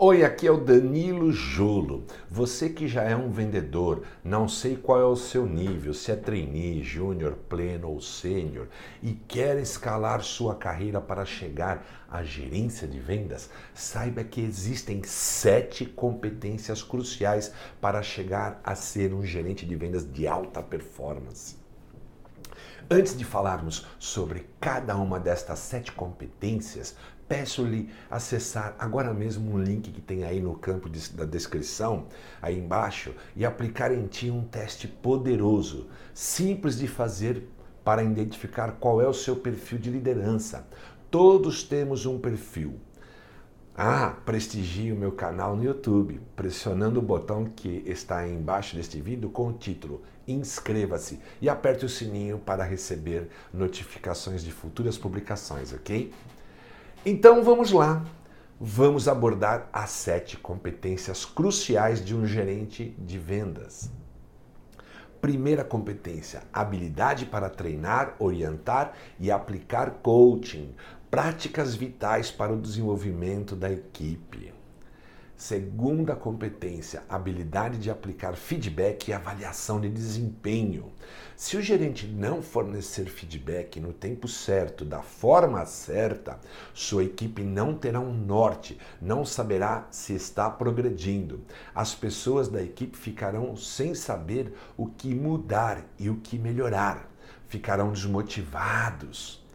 Oi, aqui é o Danilo Jolo. Você que já é um vendedor, não sei qual é o seu nível, se é trainee, júnior, pleno ou sênior, e quer escalar sua carreira para chegar à gerência de vendas, saiba que existem sete competências cruciais para chegar a ser um gerente de vendas de alta performance. Antes de falarmos sobre cada uma destas sete competências, peço-lhe acessar agora mesmo um link que tem aí no campo de, da descrição, aí embaixo, e aplicar em ti um teste poderoso, simples de fazer para identificar qual é o seu perfil de liderança. Todos temos um perfil. Ah, prestigie o meu canal no YouTube, pressionando o botão que está embaixo deste vídeo com o título Inscreva-se e aperte o sininho para receber notificações de futuras publicações, ok? Então vamos lá. Vamos abordar as sete competências cruciais de um gerente de vendas. Primeira competência: habilidade para treinar, orientar e aplicar coaching, práticas vitais para o desenvolvimento da equipe. Segunda competência, habilidade de aplicar feedback e avaliação de desempenho. Se o gerente não fornecer feedback no tempo certo, da forma certa, sua equipe não terá um norte, não saberá se está progredindo. As pessoas da equipe ficarão sem saber o que mudar e o que melhorar, ficarão desmotivados.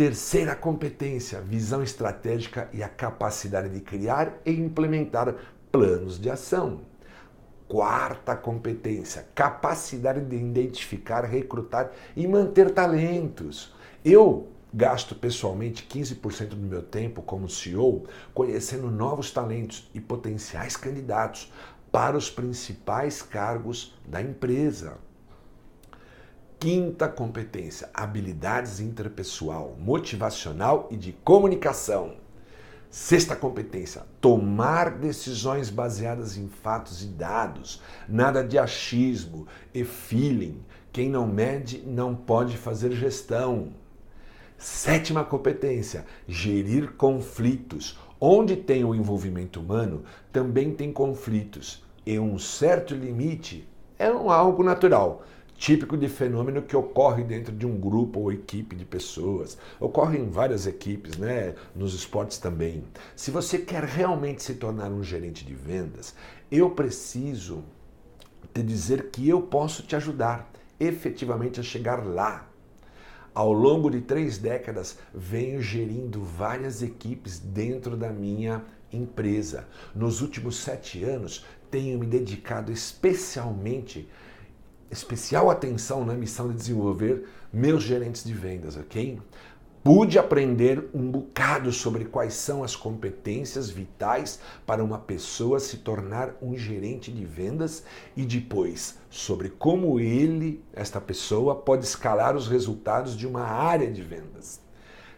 Terceira competência, visão estratégica e a capacidade de criar e implementar planos de ação. Quarta competência, capacidade de identificar, recrutar e manter talentos. Eu gasto pessoalmente 15% do meu tempo como CEO conhecendo novos talentos e potenciais candidatos para os principais cargos da empresa. Quinta competência: habilidades interpessoal, motivacional e de comunicação. Sexta competência: tomar decisões baseadas em fatos e dados, nada de achismo e feeling. Quem não mede não pode fazer gestão. Sétima competência: gerir conflitos. Onde tem o envolvimento humano, também tem conflitos. E um certo limite é algo natural típico de fenômeno que ocorre dentro de um grupo ou equipe de pessoas. Ocorre em várias equipes, né? nos esportes também. Se você quer realmente se tornar um gerente de vendas, eu preciso te dizer que eu posso te ajudar efetivamente a chegar lá. Ao longo de três décadas, venho gerindo várias equipes dentro da minha empresa. Nos últimos sete anos, tenho me dedicado especialmente especial atenção na missão de desenvolver meus gerentes de vendas, ok? Pude aprender um bocado sobre quais são as competências vitais para uma pessoa se tornar um gerente de vendas e depois sobre como ele, esta pessoa, pode escalar os resultados de uma área de vendas.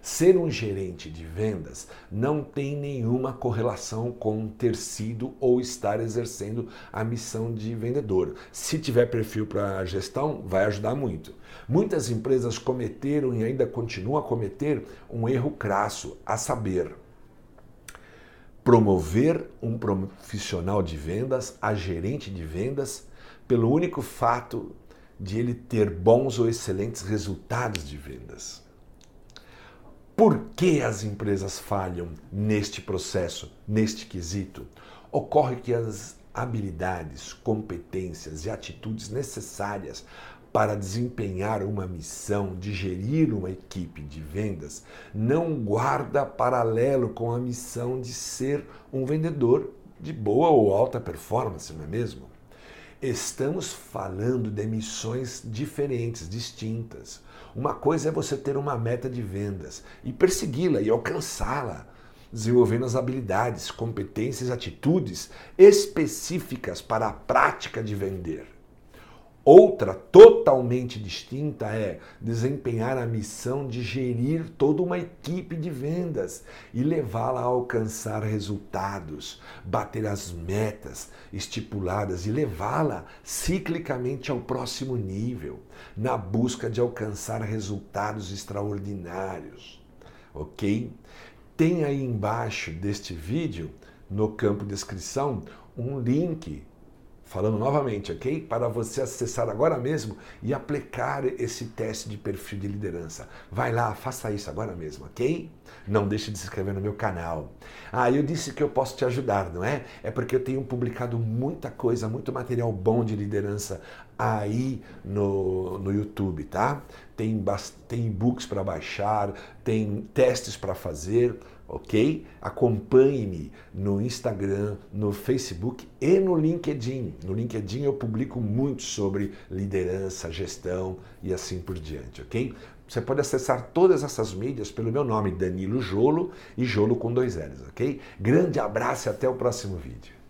Ser um gerente de vendas não tem nenhuma correlação com ter sido ou estar exercendo a missão de vendedor. Se tiver perfil para gestão, vai ajudar muito. Muitas empresas cometeram e ainda continuam a cometer um erro crasso, a saber, promover um profissional de vendas a gerente de vendas pelo único fato de ele ter bons ou excelentes resultados de vendas. Por que as empresas falham neste processo, neste quesito? Ocorre que as habilidades, competências e atitudes necessárias para desempenhar uma missão de gerir uma equipe de vendas não guarda paralelo com a missão de ser um vendedor de boa ou alta performance, não é mesmo? Estamos falando de missões diferentes, distintas. Uma coisa é você ter uma meta de vendas e persegui-la e alcançá-la, desenvolvendo as habilidades, competências, atitudes específicas para a prática de vender. Outra totalmente distinta é desempenhar a missão de gerir toda uma equipe de vendas e levá-la a alcançar resultados, bater as metas estipuladas e levá-la ciclicamente ao próximo nível, na busca de alcançar resultados extraordinários. Ok? Tem aí embaixo deste vídeo, no campo descrição, um link falando novamente, ok? Para você acessar agora mesmo e aplicar esse teste de perfil de liderança. Vai lá, faça isso agora mesmo, ok? Não deixe de se inscrever no meu canal. Ah, eu disse que eu posso te ajudar, não é? É porque eu tenho publicado muita coisa, muito material bom de liderança aí no, no YouTube, tá? Tem, tem e-books para baixar, tem testes para fazer ok? Acompanhe-me no Instagram, no Facebook e no LinkedIn. No LinkedIn eu publico muito sobre liderança, gestão e assim por diante, ok? Você pode acessar todas essas mídias pelo meu nome, Danilo Jolo, e Jolo com dois L's, ok? Grande abraço e até o próximo vídeo.